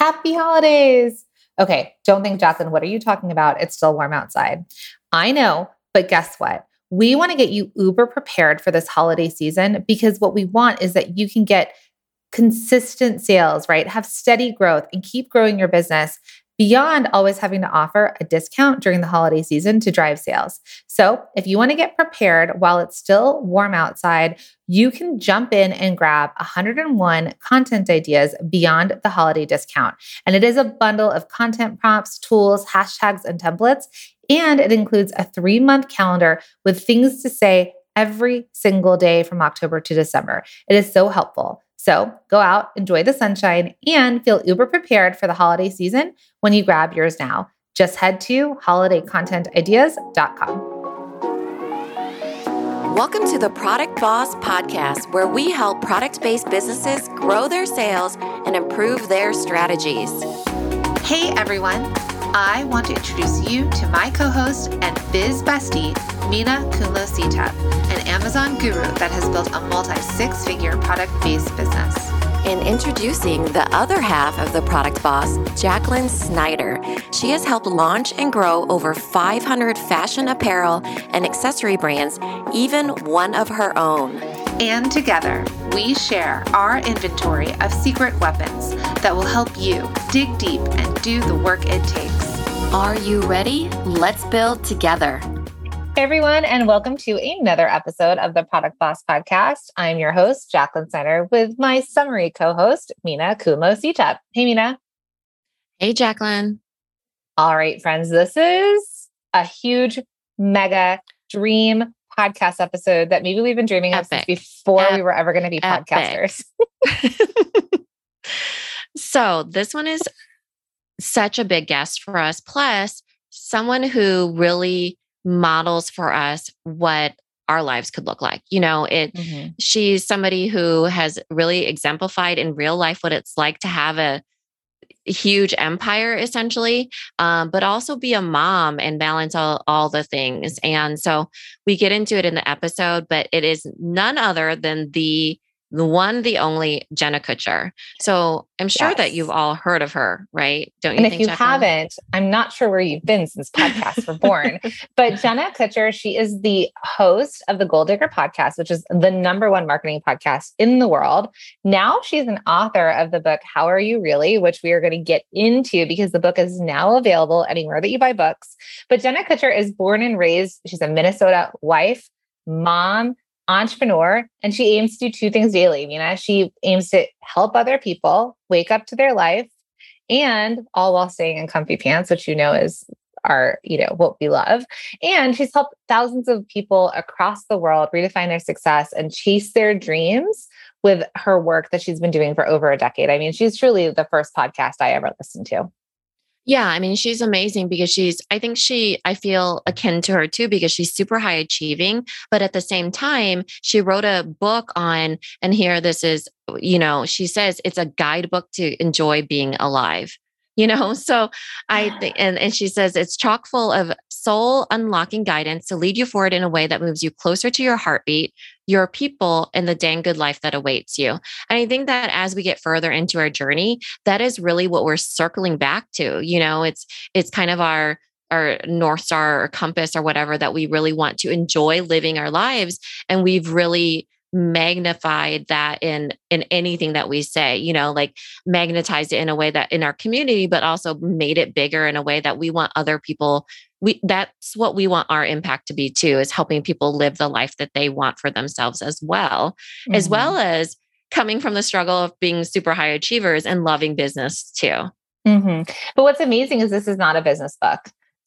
Happy holidays. Okay, don't think, Jacqueline, what are you talking about? It's still warm outside. I know, but guess what? We want to get you uber prepared for this holiday season because what we want is that you can get consistent sales, right? Have steady growth and keep growing your business beyond always having to offer a discount during the holiday season to drive sales. So, if you want to get prepared while it's still warm outside, you can jump in and grab 101 content ideas beyond the holiday discount. And it is a bundle of content prompts, tools, hashtags, and templates. And it includes a three month calendar with things to say every single day from October to December. It is so helpful. So go out, enjoy the sunshine, and feel uber prepared for the holiday season when you grab yours now. Just head to holidaycontentideas.com. Welcome to the Product Boss Podcast, where we help product based businesses grow their sales and improve their strategies. Hey everyone, I want to introduce you to my co host and biz bestie, Mina Kunlo Sita, an Amazon guru that has built a multi six figure product based business. In introducing the other half of the product boss, Jacqueline Snyder. She has helped launch and grow over 500 fashion apparel and accessory brands, even one of her own. And together, we share our inventory of secret weapons that will help you dig deep and do the work it takes. Are you ready? Let's build together. Everyone, and welcome to another episode of the Product Boss Podcast. I'm your host, Jacqueline Snyder, with my summary co-host, Mina Kunlo Sita. Hey Mina. Hey Jacqueline. All right, friends, this is a huge, mega dream podcast episode that maybe we've been dreaming Epic. of since before Epic. we were ever going to be podcasters. so this one is such a big guest for us. Plus, someone who really models for us what our lives could look like. You know, it mm-hmm. she's somebody who has really exemplified in real life what it's like to have a huge empire essentially um, but also be a mom and balance all, all the things and so we get into it in the episode but it is none other than the the one, the only Jenna Kutcher. So I'm sure yes. that you've all heard of her, right? Don't you? And if you Jacqueline? haven't, I'm not sure where you've been since podcasts were born. But Jenna Kutcher, she is the host of the Goal Digger podcast, which is the number one marketing podcast in the world. Now she's an author of the book How Are You Really, which we are going to get into because the book is now available anywhere that you buy books. But Jenna Kutcher is born and raised, she's a Minnesota wife, mom, entrepreneur and she aims to do two things daily. Know, she aims to help other people wake up to their life and all while staying in comfy pants, which you know is our, you know, what we love. And she's helped thousands of people across the world redefine their success and chase their dreams with her work that she's been doing for over a decade. I mean, she's truly the first podcast I ever listened to. Yeah, I mean, she's amazing because she's, I think she, I feel akin to her too, because she's super high achieving. But at the same time, she wrote a book on, and here this is, you know, she says it's a guidebook to enjoy being alive you know? So i think and, and she says it's chock full of soul unlocking guidance to lead you forward in a way that moves you closer to your heartbeat your people and the dang good life that awaits you. And i think that as we get further into our journey that is really what we're circling back to you know? It's it's kind of our our north star or compass or whatever that we really want to enjoy living our lives and we've really magnified that in in anything that we say you know like magnetized it in a way that in our community but also made it bigger in a way that we want other people we that's what we want our impact to be too is helping people live the life that they want for themselves as well mm-hmm. as well as coming from the struggle of being super high achievers and loving business too mm-hmm. but what's amazing is this is not a business book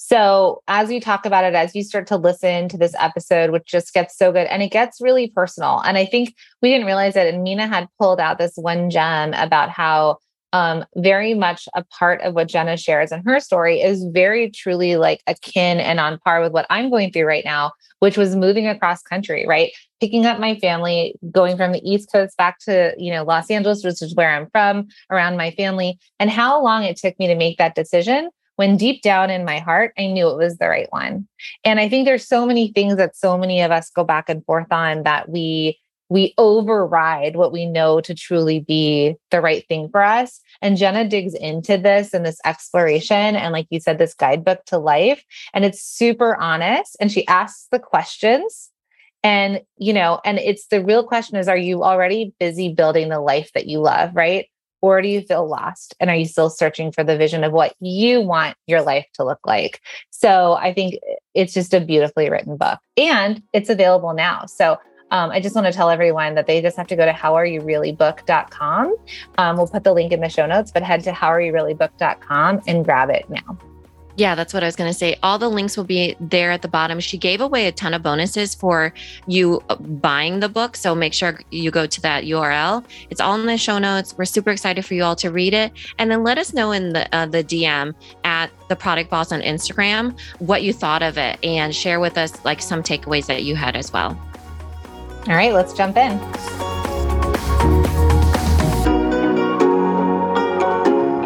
so, as we talk about it, as you start to listen to this episode, which just gets so good and it gets really personal. And I think we didn't realize it. And Mina had pulled out this one gem about how um, very much a part of what Jenna shares in her story is very truly like akin and on par with what I'm going through right now, which was moving across country, right? Picking up my family, going from the East Coast back to, you know, Los Angeles, which is where I'm from, around my family, and how long it took me to make that decision when deep down in my heart, I knew it was the right one. And I think there's so many things that so many of us go back and forth on that we we override what we know to truly be the right thing for us. And Jenna digs into this and this exploration. And like you said, this guidebook to life. And it's super honest. And she asks the questions. And, you know, and it's the real question is, are you already busy building the life that you love? Right. Or do you feel lost? And are you still searching for the vision of what you want your life to look like? So I think it's just a beautifully written book and it's available now. So um, I just want to tell everyone that they just have to go to howareyoureallybook.com. Um, we'll put the link in the show notes, but head to howareyoureallybook.com and grab it now. Yeah, that's what I was going to say. All the links will be there at the bottom. She gave away a ton of bonuses for you uh, buying the book. So make sure you go to that URL. It's all in the show notes. We're super excited for you all to read it. And then let us know in the, uh, the DM at the product boss on Instagram what you thought of it and share with us like some takeaways that you had as well. All right, let's jump in.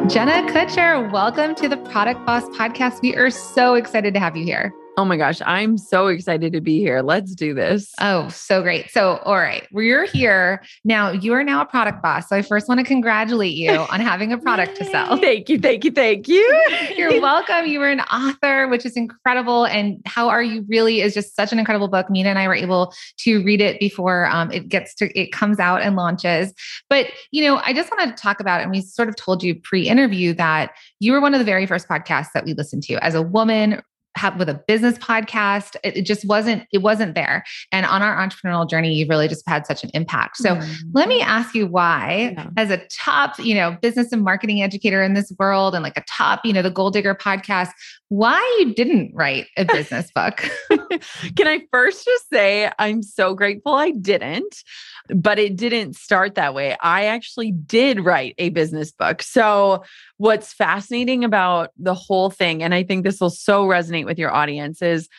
Jenna Kutcher, welcome to the Product Boss Podcast. We are so excited to have you here. Oh my gosh, I'm so excited to be here. Let's do this. Oh, so great. So, all right, we're here. Now, you are now a product boss. So, I first want to congratulate you on having a product to sell. Thank you. Thank you. Thank you. You're welcome. You were an author, which is incredible. And How Are You Really is just such an incredible book. Mina and I were able to read it before um, it gets to, it comes out and launches. But, you know, I just wanted to talk about, and we sort of told you pre interview that you were one of the very first podcasts that we listened to as a woman have with a business podcast it, it, just wasn't it wasn't there and on our entrepreneurial journey you've really just had such an impact so mm-hmm. let me ask you why yeah. as a top you know business and marketing educator in this world and like a top you know the goal digger podcast why you didn't write a business book can i first just say i'm so grateful i didn't but it didn't start that way. I actually did write a business book. So, what's fascinating about the whole thing, and I think this will so resonate with your audience, is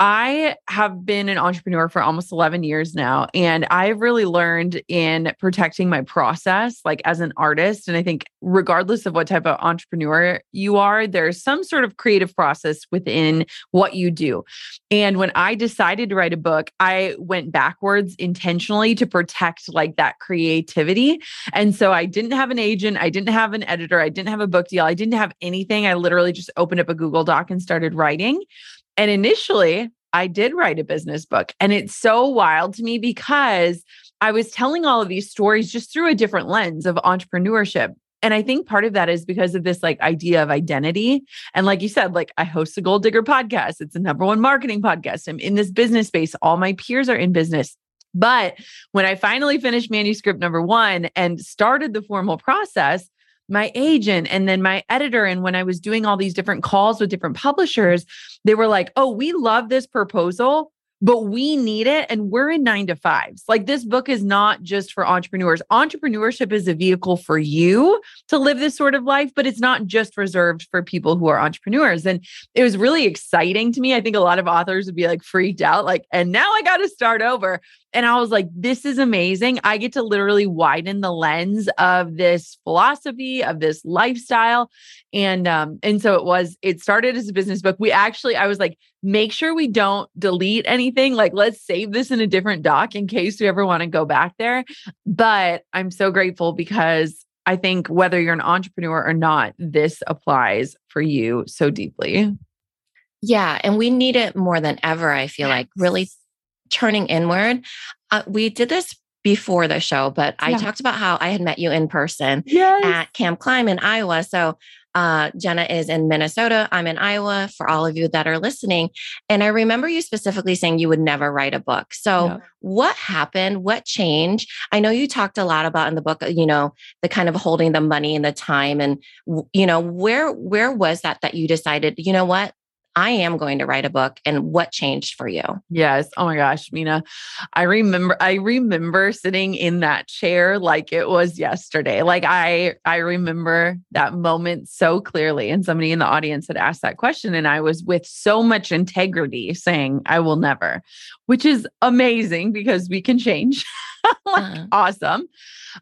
I have been an entrepreneur for almost 11 years now, and I've really learned in protecting my process, like as an artist. And I think, regardless of what type of entrepreneur you are, there's some sort of creative process within what you do. And when I decided to write a book, I went backwards intentionally to protect like that creativity. And so I didn't have an agent, I didn't have an editor, I didn't have a book deal, I didn't have anything. I literally just opened up a Google Doc and started writing. And initially, I did write a business book. And it's so wild to me because I was telling all of these stories just through a different lens of entrepreneurship. And I think part of that is because of this like idea of identity. And like you said, like I host the Goal Digger podcast. It's the number one marketing podcast. I'm in this business space. All my peers are in business. But when I finally finished manuscript number one and started the formal process, my agent and then my editor and when I was doing all these different calls with different publishers, they were like, "Oh, we love this proposal, but we need it and we're in 9 to 5s." Like this book is not just for entrepreneurs. Entrepreneurship is a vehicle for you to live this sort of life, but it's not just reserved for people who are entrepreneurs. And it was really exciting to me. I think a lot of authors would be like freaked out like, "And now I got to start over." And I was like, this is amazing. I get to literally widen the lens of this philosophy, of this lifestyle. And um, and so it was, it started as a business book. We actually, I was like, make sure we don't delete anything. Like, let's save this in a different doc in case we ever want to go back there. But I'm so grateful because I think whether you're an entrepreneur or not, this applies for you so deeply. Yeah. And we need it more than ever, I feel like, really turning inward. Uh, we did this before the show, but I talked about how I had met you in person yes. at Camp Climb in Iowa. So uh, Jenna is in Minnesota. I'm in Iowa for all of you that are listening. And I remember you specifically saying you would never write a book. So, yeah. what happened? What changed? I know you talked a lot about in the book, uh, you know, the kind of holding the money and the time and you know, where where was that that you decided, you know what? I am going to write a book and what changed for you? Yes. Oh my gosh, Mina. I remember I remember sitting in that chair like it was yesterday. Like I I remember that moment so clearly and somebody in the audience had asked that question and I was with so much integrity saying I will never, which is amazing because we can change. like uh-huh. awesome.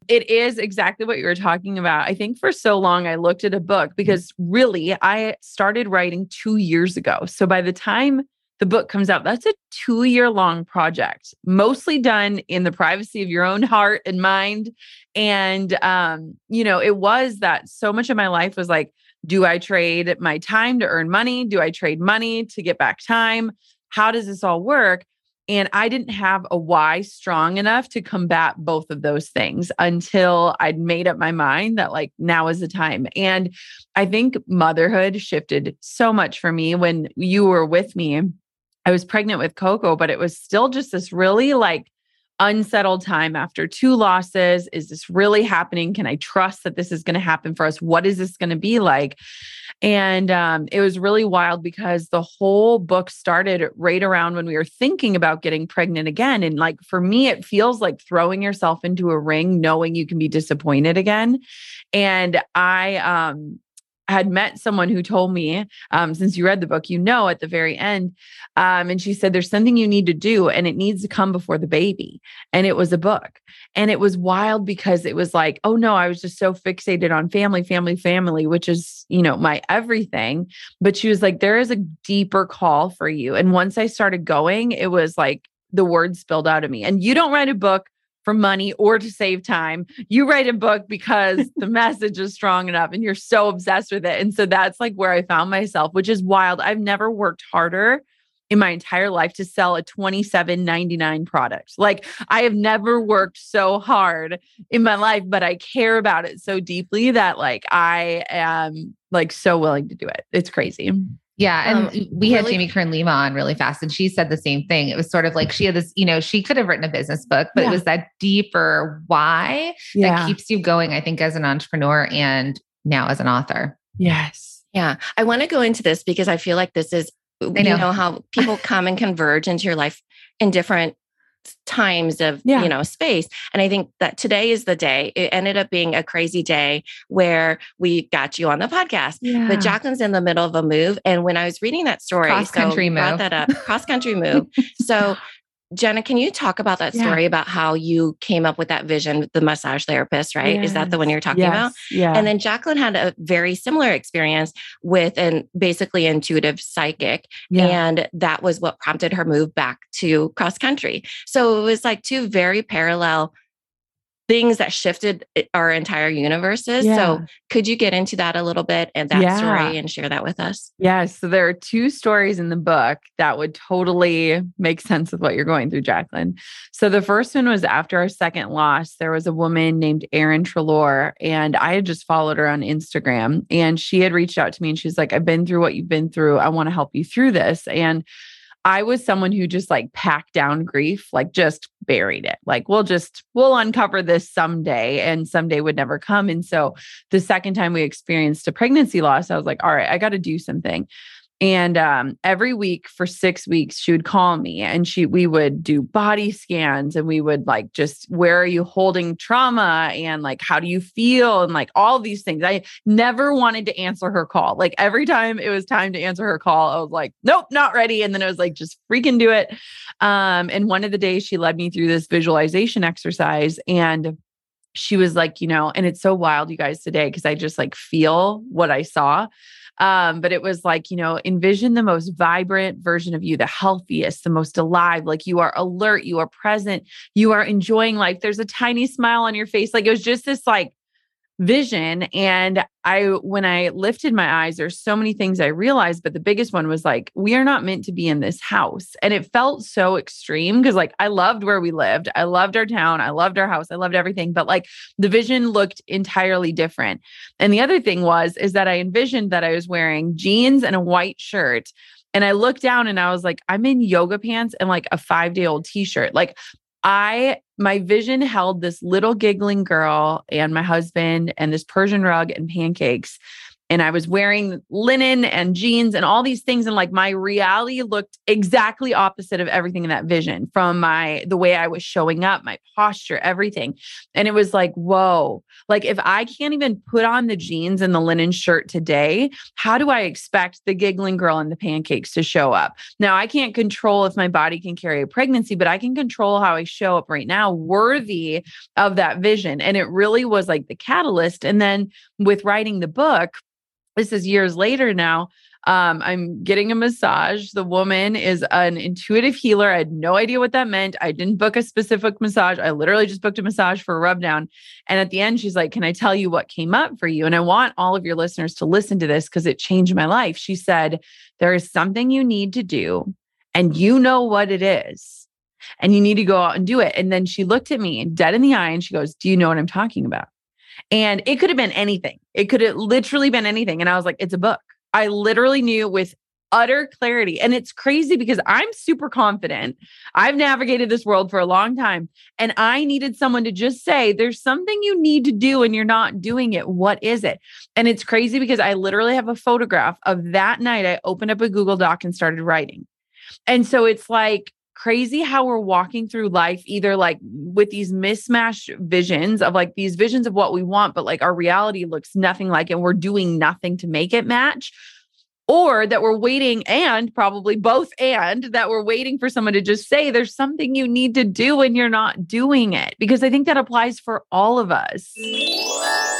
It is exactly what you were talking about. I think for so long I looked at a book mm-hmm. because really I started writing 2 years ago. So by the time the book comes out. That's a two year long project, mostly done in the privacy of your own heart and mind. And, um, you know, it was that so much of my life was like, do I trade my time to earn money? Do I trade money to get back time? How does this all work? And I didn't have a why strong enough to combat both of those things until I'd made up my mind that, like, now is the time. And I think motherhood shifted so much for me when you were with me. I was pregnant with Coco, but it was still just this really like unsettled time after two losses. Is this really happening? Can I trust that this is going to happen for us? What is this going to be like? And um, it was really wild because the whole book started right around when we were thinking about getting pregnant again. And like for me, it feels like throwing yourself into a ring, knowing you can be disappointed again. And I, um, had met someone who told me, um, since you read the book, you know, at the very end, um, and she said, There's something you need to do, and it needs to come before the baby. And it was a book. And it was wild because it was like, Oh no, I was just so fixated on family, family, family, which is, you know, my everything. But she was like, There is a deeper call for you. And once I started going, it was like, the words spilled out of me. And you don't write a book for money or to save time. You write a book because the message is strong enough and you're so obsessed with it. And so that's like where I found myself, which is wild. I've never worked harder in my entire life to sell a 27.99 product. Like I have never worked so hard in my life, but I care about it so deeply that like I am like so willing to do it. It's crazy. Yeah. And um, we had really, Jamie Kern Lima on really fast, and she said the same thing. It was sort of like she had this, you know, she could have written a business book, but yeah. it was that deeper why yeah. that keeps you going, I think, as an entrepreneur and now as an author. Yes. Yeah. I want to go into this because I feel like this is, I know. you know, how people come and converge into your life in different times of yeah. you know space and i think that today is the day it ended up being a crazy day where we got you on the podcast yeah. but jacqueline's in the middle of a move and when i was reading that story cross country so move brought that up cross country move so Jenna, can you talk about that story yeah. about how you came up with that vision, the massage therapist, right? Yes. Is that the one you're talking yes. about? Yeah. And then Jacqueline had a very similar experience with an basically intuitive psychic. Yeah. And that was what prompted her move back to cross country. So it was like two very parallel things that shifted our entire universes. Yeah. So, could you get into that a little bit and that yeah. story and share that with us? Yes. So, there are two stories in the book that would totally make sense with what you're going through, Jacqueline. So, the first one was after our second loss, there was a woman named Erin Trelor, and I had just followed her on Instagram, and she had reached out to me and she's like, I've been through what you've been through. I want to help you through this. And I was someone who just like packed down grief, like just buried it. Like we'll just we'll uncover this someday and someday would never come. And so the second time we experienced a pregnancy loss, I was like, all right, I got to do something. And um, every week for six weeks, she would call me and she we would do body scans and we would like just where are you holding trauma and like how do you feel and like all these things. I never wanted to answer her call. Like every time it was time to answer her call, I was like, nope, not ready. And then I was like, just freaking do it. Um, and one of the days she led me through this visualization exercise and she was like, you know, and it's so wild, you guys, today, because I just like feel what I saw. Um, but it was like, you know, envision the most vibrant version of you, the healthiest, the most alive. Like you are alert, you are present, you are enjoying life. There's a tiny smile on your face. Like it was just this like vision and i when i lifted my eyes there's so many things i realized but the biggest one was like we are not meant to be in this house and it felt so extreme because like i loved where we lived i loved our town i loved our house i loved everything but like the vision looked entirely different and the other thing was is that i envisioned that i was wearing jeans and a white shirt and I looked down and I was like, I'm in yoga pants and like a five day old t shirt. Like I my vision held this little giggling girl and my husband and this Persian rug and pancakes and I was wearing linen and jeans and all these things and like my reality looked exactly opposite of everything in that vision from my the way I was showing up, my posture, everything. And it was like, whoa. Like if I can't even put on the jeans and the linen shirt today, how do I expect the giggling girl and the pancakes to show up? Now, I can't control if my body can carry a pregnancy, but I can control how I show up right now worthy of that vision. And it really was like the catalyst and then with writing the book this is years later now Um, I'm getting a massage. The woman is an intuitive healer. I had no idea what that meant. I didn't book a specific massage. I literally just booked a massage for a rub down. And at the end, she's like, Can I tell you what came up for you? And I want all of your listeners to listen to this because it changed my life. She said, There is something you need to do, and you know what it is. And you need to go out and do it. And then she looked at me dead in the eye and she goes, Do you know what I'm talking about? And it could have been anything. It could have literally been anything. And I was like, It's a book. I literally knew with utter clarity. And it's crazy because I'm super confident. I've navigated this world for a long time. And I needed someone to just say, there's something you need to do and you're not doing it. What is it? And it's crazy because I literally have a photograph of that night. I opened up a Google Doc and started writing. And so it's like, crazy how we're walking through life either like with these mismatched visions of like these visions of what we want but like our reality looks nothing like and we're doing nothing to make it match or that we're waiting and probably both and that we're waiting for someone to just say there's something you need to do and you're not doing it because i think that applies for all of us.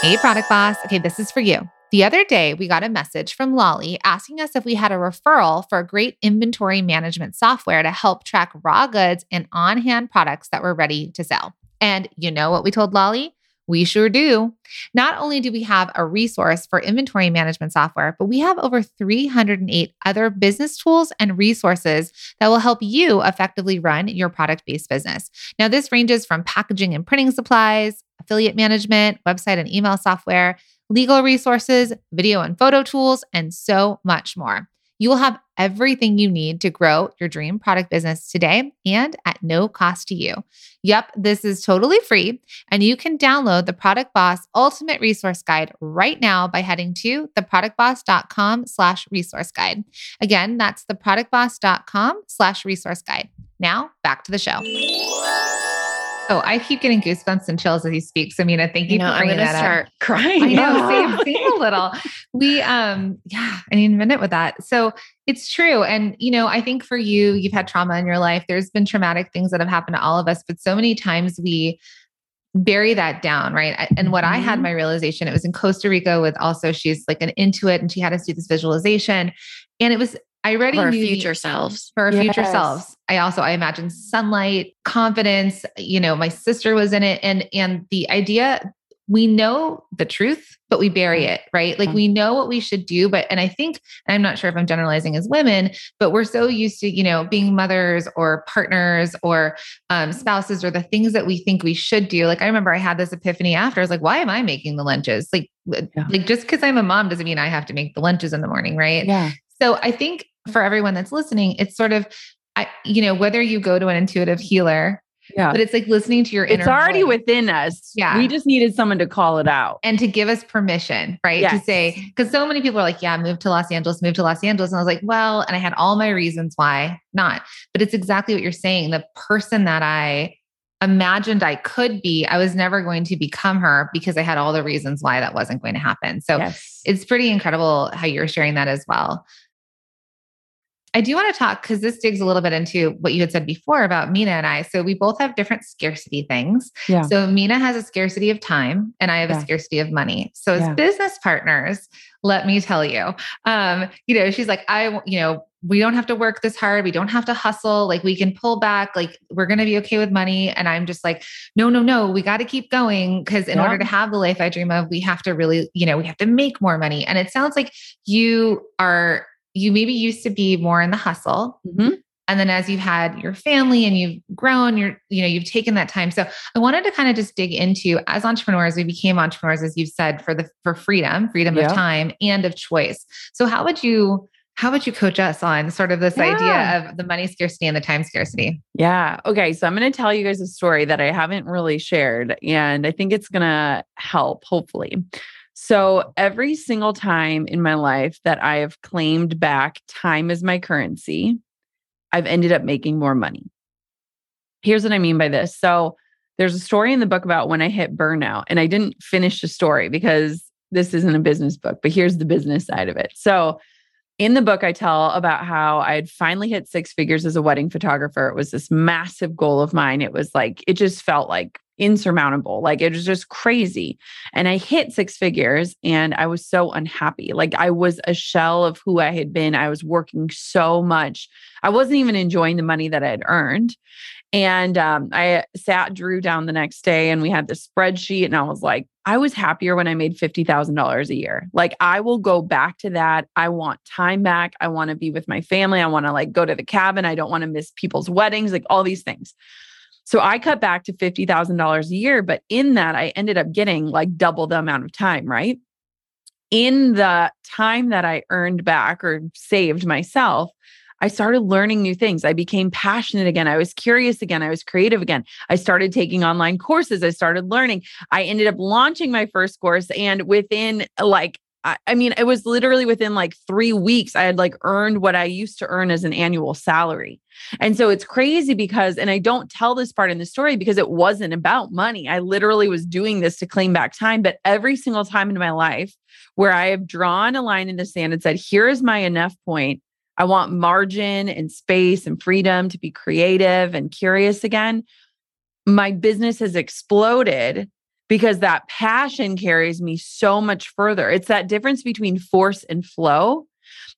Hey product boss. Okay this is for you the other day, we got a message from Lolly asking us if we had a referral for a great inventory management software to help track raw goods and on hand products that were ready to sell. And you know what we told Lolly? We sure do. Not only do we have a resource for inventory management software, but we have over 308 other business tools and resources that will help you effectively run your product based business. Now, this ranges from packaging and printing supplies, affiliate management, website and email software legal resources, video and photo tools, and so much more. You will have everything you need to grow your dream product business today and at no cost to you. Yep, this is totally free, and you can download the Product Boss Ultimate Resource Guide right now by heading to theproductboss.com slash resource guide. Again, that's theproductboss.com slash resource guide. Now, back to the show. Oh, I keep getting goosebumps and chills as he speaks. Amina, thank you, you know, for bringing I'm gonna that start up. crying. I know, same, same a little. We, um, yeah, I need a minute with that. So it's true. And, you know, I think for you, you've had trauma in your life. There's been traumatic things that have happened to all of us, but so many times we bury that down, right? And what I had Mhm. my realization, it was in Costa Rica with also, she's like an intuit and she had us do this visualization. And it was, I already For our knew the- future selves. for our future selves. I also I imagine sunlight, confidence, you know, my sister was in it and and the idea we know the truth but we bury it, right? Like Yeah. we know what we should do but and I think I'm not sure if I'm generalizing as women, but we're so used to, you know, being mothers or partners or um, spouses or the things that we think we should do. Like I remember I had this epiphany after I was like, why am I making the lunches? Like Yeah. like just because I'm a mom doesn't mean I have to make the lunches in the morning, right? Yeah. So I think for mm-hmm. everyone that's listening, it's sort of, I, you know, whether you go to an intuitive healer, Yeah. but it's like listening to your inner It's already voice within us. Yeah. We just needed someone to call it out. and to give us permission, right? To say, because so many people are like, yeah, move to Los Angeles, move to Los Angeles. And I was like, well, and I had all my reasons why not. But it's exactly what you're saying. The person that I imagined I could be, I was never going to become her because I had all the reasons why that wasn't going to happen. So yes. it's pretty incredible how you're sharing that as well. I do want to talk because this digs a little bit into what you had said before about Mina and I. So we both have different scarcity things. Yeah. So Mina has a scarcity of time and I have Yeah. a scarcity of money. So as Yeah. business partners, let me tell you, um, you know, she's like, I, you know, we don't have to work this hard. We don't have to hustle. Like we can pull back. Like we're going to be okay with money. And I'm just like, no, no, no. We got to keep going because in Yeah. order to have the life I dream of, we have to really, you know, we have to make more money. And it sounds like you are, you maybe used to be more in the hustle. Mhm. And then as you've had your family and you've grown, you're, you know, you've taken that time. So I wanted to kind of just dig into as entrepreneurs, we became entrepreneurs, as you've said, for the for freedom, freedom Yeah. of time and of choice. So how would you how would you coach us on sort of this Yeah. idea of the money scarcity and the time scarcity? Yeah. Okay. So I'm going to tell you guys a story that I haven't really shared, and I think it's going to help, hopefully. So every single time in my life that I have claimed back time as my currency, I've ended up making more money. Here's what I mean by this. So there's a story in the book about when I hit burnout, and I didn't finish the story because this isn't a business book, but here's the business side of it. So in the book, I tell about how I had finally hit six figures as a wedding photographer. It was this massive goal of mine. It was like, it just felt like insurmountable. Like it was just crazy. And I hit six figures and I was so unhappy. Like I was a shell of who I had been. I was working so much. I wasn't even enjoying the money that I had earned. And um, I sat Drew down the next day and we had the spreadsheet. And I was like, I was happier when I made $50,000 a year. Like, I will go back to that. I want time back. I want to be with my family. I want to like go to the cabin. I don't want to miss people's weddings, like all these things. So I cut back to $50,000 a year. But in that, I ended up getting like double the amount of time, right? In the time that I earned back or saved myself, I started learning new things. I became passionate again. I was curious again. I was creative again. I started taking online courses. I started learning. I ended up launching my first course. And within like, I mean, it was literally within like three weeks, I had like earned what I used to earn as an annual salary. And so it's crazy because, and I don't tell this part in the story because it wasn't about money. I literally was doing this to claim back time. But every single time in my life where I have drawn a line in the sand and said, here is my enough point, I want margin and space and freedom to be creative and curious again. My business has exploded because that passion carries me so much further. It's that difference between force and flow.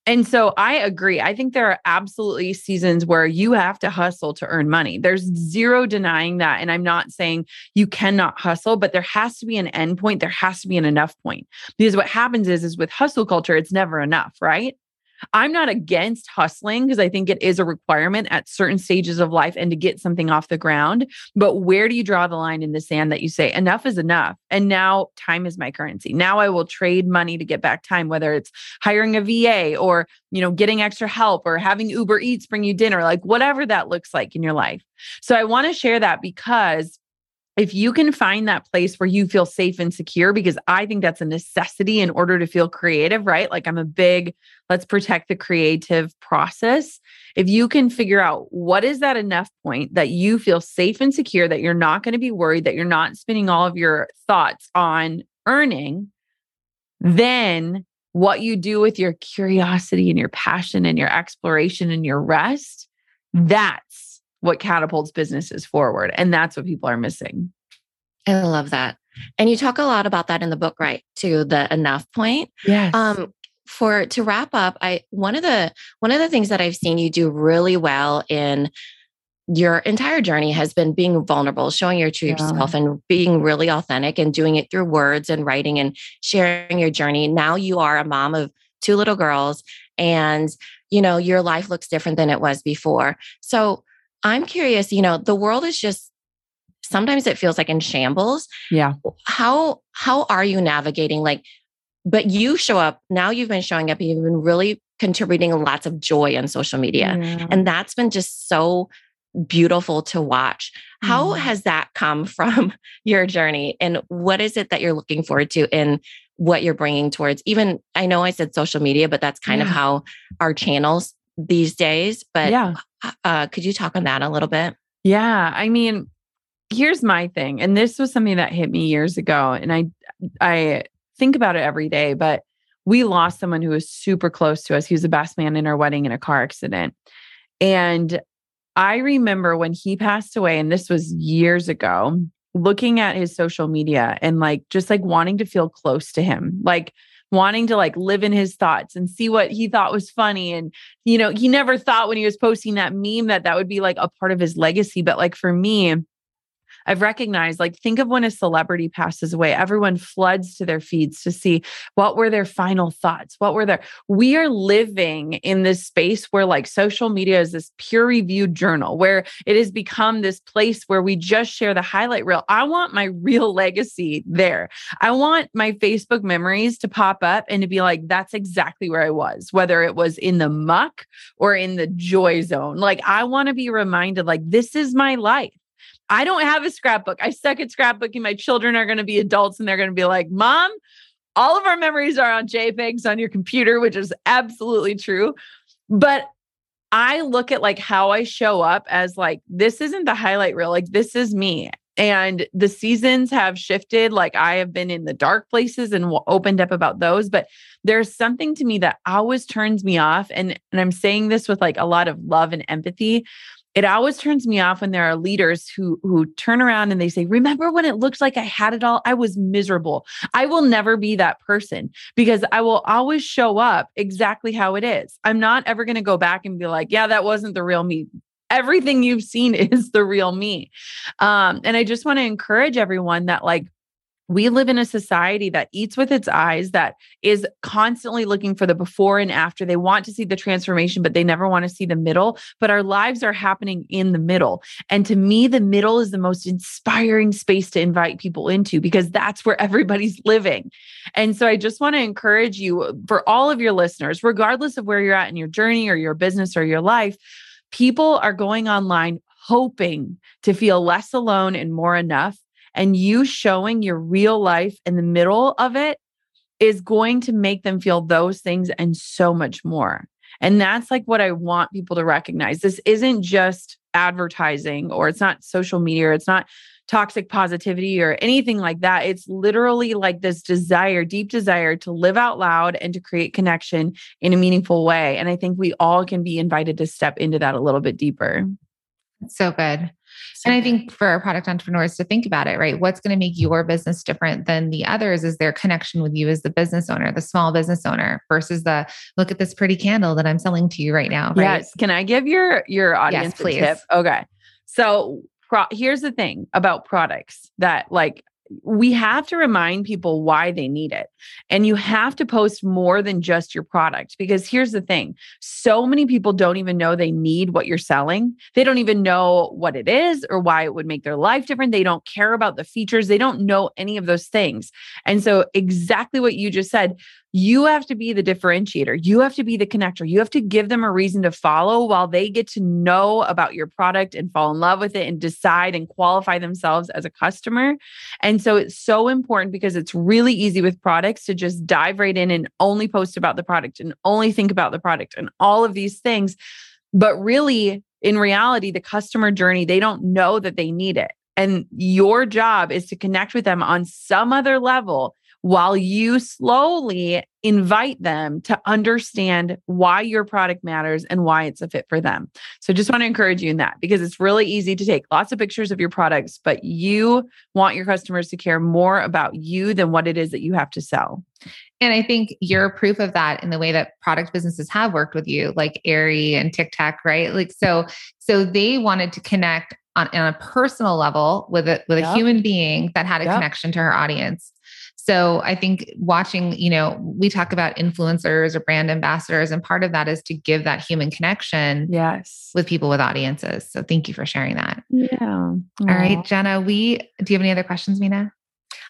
And so I agree. I think there are absolutely seasons where you have to hustle to earn money. There's zero denying that. And I'm not saying you cannot hustle, but there has to be an end point. There has to be an enough point. Because what happens is, is with hustle culture, it's never enough, right? I'm not against hustling because I think it is a requirement at certain stages of life and to get something off the ground. But where do you draw the line in the sand that you say enough is enough? And now time is my currency. Now I will trade money to get back time, whether it's hiring a VA or, you know, getting extra help or having Uber Eats bring you dinner, like whatever that looks like in your life. So I want to share that because if you can find that place where you feel safe and secure, because I think that's a necessity in order to feel creative, right? Like I'm a big, let's protect the creative process. If you can figure out what is that enough point that you feel safe and secure, that you're not going to be worried, that you're not spending all of your thoughts on earning, then what you do with your curiosity and your passion and your exploration and your rest, that's what catapults businesses forward. And that's what people are missing. I love that. And you talk a lot about that in the book, right? To the enough point. Yes. Um, for to wrap up, I one of the one of the things that I've seen you do really well in your entire journey has been being vulnerable, showing your true yeah. self and being really authentic and doing it through words and writing and sharing your journey. Now you are a mom of two little girls and you know your life looks different than it was before. So I'm curious, you know, the world is just sometimes it feels like in shambles. Yeah. How how are you navigating like but you show up now you've been showing up you've been really contributing lots of joy on social media. Yeah. And that's been just so beautiful to watch. How mm. has that come from your journey and what is it that you're looking forward to in what you're bringing towards even I know I said social media but that's kind yeah. of how our channels these days. But yeah. Uh, could you talk on that a little bit? Yeah. I mean, here's my thing. And this was something that hit me years ago. And I I think about it every day, but we lost someone who was super close to us. He was the best man in our wedding in a car accident. And I remember when he passed away, and this was years ago, looking at his social media and like just like wanting to feel close to him. Like wanting to like live in his thoughts and see what he thought was funny. And, you know, he never thought when he was posting that meme that that would be like a part of his legacy. But like for me, I've recognized like think of when a celebrity passes away everyone floods to their feeds to see what were their final thoughts what were their we are living in this space where like social media is this peer reviewed journal where it has become this place where we just share the highlight reel. I want my real legacy there. I want my Facebook memories to pop up and to be like that's exactly where I was whether it was in the muck or in the joy zone. Like I want to be reminded like this is my life I don't have a scrapbook. I suck at scrapbooking. My children are going to be adults and they're going to be like, Mom, all of our memories are on JPEGs on your computer, which is absolutely true. But I look at like how I show up as like, this isn't the highlight reel. Like, this is me. And the seasons have shifted. Like, I have been in the dark places and opened up about those. But there's something to me that always turns me off. And, and I'm saying this with like a lot of love and empathy it always turns me off when there are leaders who who turn around and they say remember when it looked like i had it all? I was miserable. I will never be that person because i will always show up exactly how it is. I'm not ever going to go back and be like yeah that wasn't the real me. Everything you've seen is the real me. Um, and i just want to encourage everyone that like we live in a society that eats with its eyes, that is constantly looking for the before and after. They want to see the transformation, but they never want to see the middle. But our lives are happening in the middle. And to me, the middle is the most inspiring space to invite people into because that's where everybody's living. And so I just want to encourage you uh, for all of your listeners, regardless of where you're at in your journey or your business or your life, people are going online hoping to feel less alone and more enough and you showing your real life in the middle of it is going to make them feel those things and so much more. And that's like what I want people to recognize. This isn't just advertising or it's not social media, or it's not toxic positivity or anything like that. It's literally like this desire, deep desire to live out loud and to create connection in a meaningful way. And I think we all can be invited to step into that a little bit deeper. So good. And I think for our product entrepreneurs to think about it, right? What's going to make your business different than the others is their connection with you as the business owner, the small business owner versus the look at this pretty candle that I'm selling to you right now. Right? Yes. Can I give your your audience yes, please. tip? Okay. So pro- here's the thing about products that like we have to remind people why they need it. And you have to post more than just your product because here's the thing so many people don't even know they need what you're selling. They don't even know what it is or why it would make their life different. They don't care about the features, they don't know any of those things. And so, exactly what you just said, you have to be the differentiator. You have to be the connector. You have to give them a reason to follow while they get to know about your product and fall in love with it and decide and qualify themselves as a customer. And so it's so important because it's really easy with products to just dive right in and only post about the product and only think about the product and all of these things. But really, in reality, the customer journey, they don't know that they need it. And your job is to connect with them on some other level while you slowly invite them to understand why your product matters and why it's a fit for them. So just want to encourage you in that because it's really easy to take lots of pictures of your products, but you want your customers to care more about you than what it is that you have to sell. And I think you're proof of that in the way that product businesses have worked with you, like Aerie and Tic Tac, right? Like so, so they wanted to connect on, on a personal level with a with yep. a human being that had a yep. connection to her audience. So I think watching, you know, we talk about influencers or brand ambassadors, and part of that is to give that human connection yes. with people with audiences. So thank you for sharing that. Yeah. Aww. All right, Jenna, we do you have any other questions, Mina?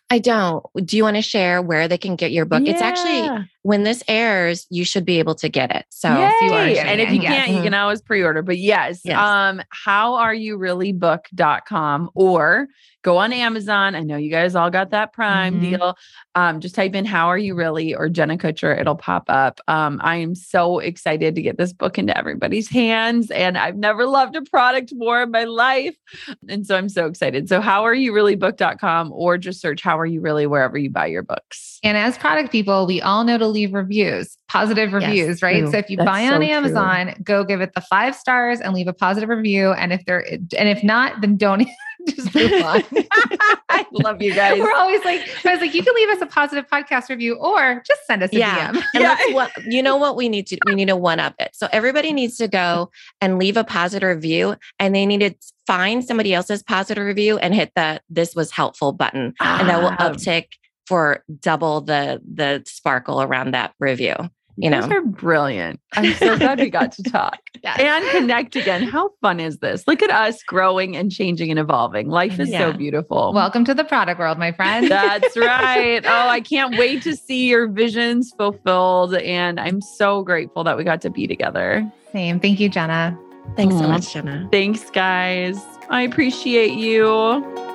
I don't. Do you want to share where they can get your book? Yeah. It's actually when this airs, you should be able to get it. So Yay. if you are, and if you can't, you can always pre-order. But yes, yes. um, how are you really book.com or go on Amazon. I know you guys all got that prime mm-hmm. deal. Um, just type in how are you really or Jenna Kutcher, it'll pop up. Um, I am so excited to get this book into everybody's hands. And I've never loved a product more in my life. And so I'm so excited. So how are you really book.com or just search how are you really wherever you buy your books. And as product people, we all know to leave reviews, positive reviews, yes, right? True. So if you That's buy on so Amazon, true. go give it the five stars and leave a positive review. And if they're and if not, then don't just move on. I love you guys. We're always like, I was like, you can leave us a positive podcast review or just send us a yeah. DM. And yeah. what you know what we need to we need to one up it. So everybody needs to go and leave a positive review and they need to find somebody else's positive review and hit the this was helpful button. Ah. And that will ah. uptick for double the the sparkle around that review you know, are brilliant. I'm so glad we got to talk yes. and connect again. How fun is this? Look at us growing and changing and evolving. Life is yeah. so beautiful. Welcome to the product world, my friend. That's right. Oh, I can't wait to see your visions fulfilled. And I'm so grateful that we got to be together. Same. Thank you, Jenna. Thanks Aww. so much, Jenna. Thanks, guys. I appreciate you.